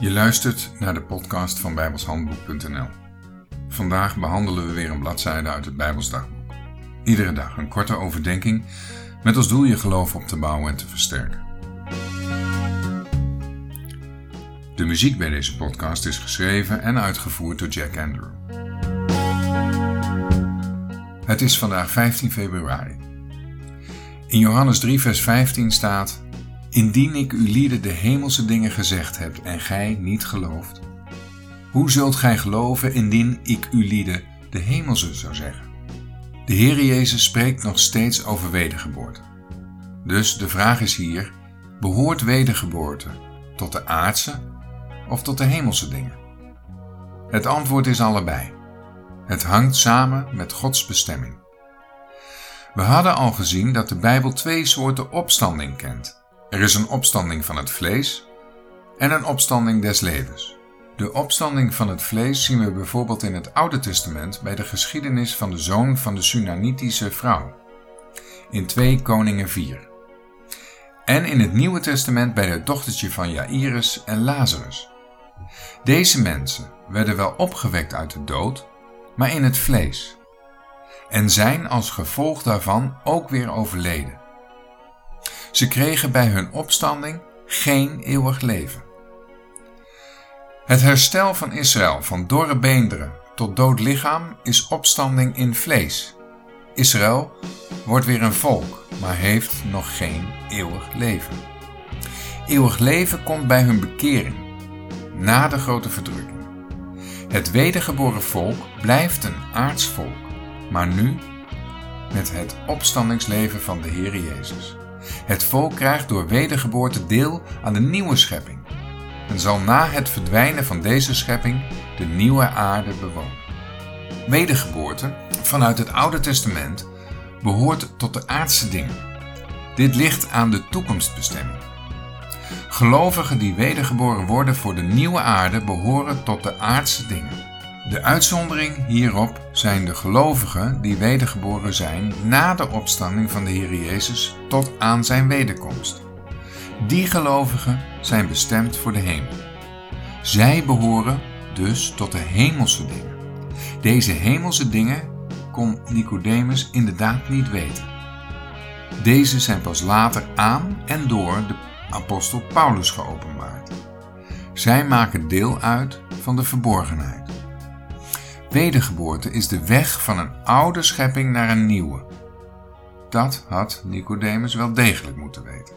Je luistert naar de podcast van bijbelshandboek.nl. Vandaag behandelen we weer een bladzijde uit het Bijbelsdagboek. Iedere dag een korte overdenking met als doel je geloof op te bouwen en te versterken. De muziek bij deze podcast is geschreven en uitgevoerd door Jack Andrew. Het is vandaag 15 februari. In Johannes 3, vers 15 staat: Indien ik u lieden de hemelse dingen gezegd heb en gij niet gelooft, hoe zult gij geloven indien ik u lieden de hemelse zou zeggen? De Heer Jezus spreekt nog steeds over wedergeboorte. Dus de vraag is hier: behoort wedergeboorte tot de aardse of tot de hemelse dingen? Het antwoord is allebei. Het hangt samen met Gods bestemming. We hadden al gezien dat de Bijbel twee soorten opstanding kent er is een opstanding van het vlees en een opstanding des levens. De opstanding van het vlees zien we bijvoorbeeld in het Oude Testament bij de geschiedenis van de zoon van de Sunanitische vrouw in 2 Koningen 4. En in het Nieuwe Testament bij het dochtertje van Jairus en Lazarus. Deze mensen werden wel opgewekt uit de dood, maar in het vlees, en zijn als gevolg daarvan ook weer overleden. Ze kregen bij hun opstanding geen eeuwig leven. Het herstel van Israël van dorre beenderen tot dood lichaam is opstanding in vlees. Israël wordt weer een volk, maar heeft nog geen eeuwig leven. Eeuwig leven komt bij hun bekering, na de grote verdrukking. Het wedergeboren volk blijft een aards volk, maar nu met het opstandingsleven van de Heer Jezus. Het volk krijgt door wedergeboorte deel aan de nieuwe schepping en zal na het verdwijnen van deze schepping de nieuwe aarde bewonen. Wedergeboorte vanuit het Oude Testament behoort tot de aardse dingen. Dit ligt aan de toekomstbestemming. Gelovigen die wedergeboren worden voor de nieuwe aarde behoren tot de aardse dingen. De uitzondering hierop zijn de gelovigen die wedergeboren zijn na de opstanding van de Heer Jezus tot aan zijn wederkomst. Die gelovigen zijn bestemd voor de hemel. Zij behoren dus tot de hemelse dingen. Deze hemelse dingen kon Nicodemus inderdaad niet weten. Deze zijn pas later aan en door de apostel Paulus geopenbaard. Zij maken deel uit van de verborgenheid. Wedergeboorte is de weg van een oude schepping naar een nieuwe. Dat had Nicodemus wel degelijk moeten weten.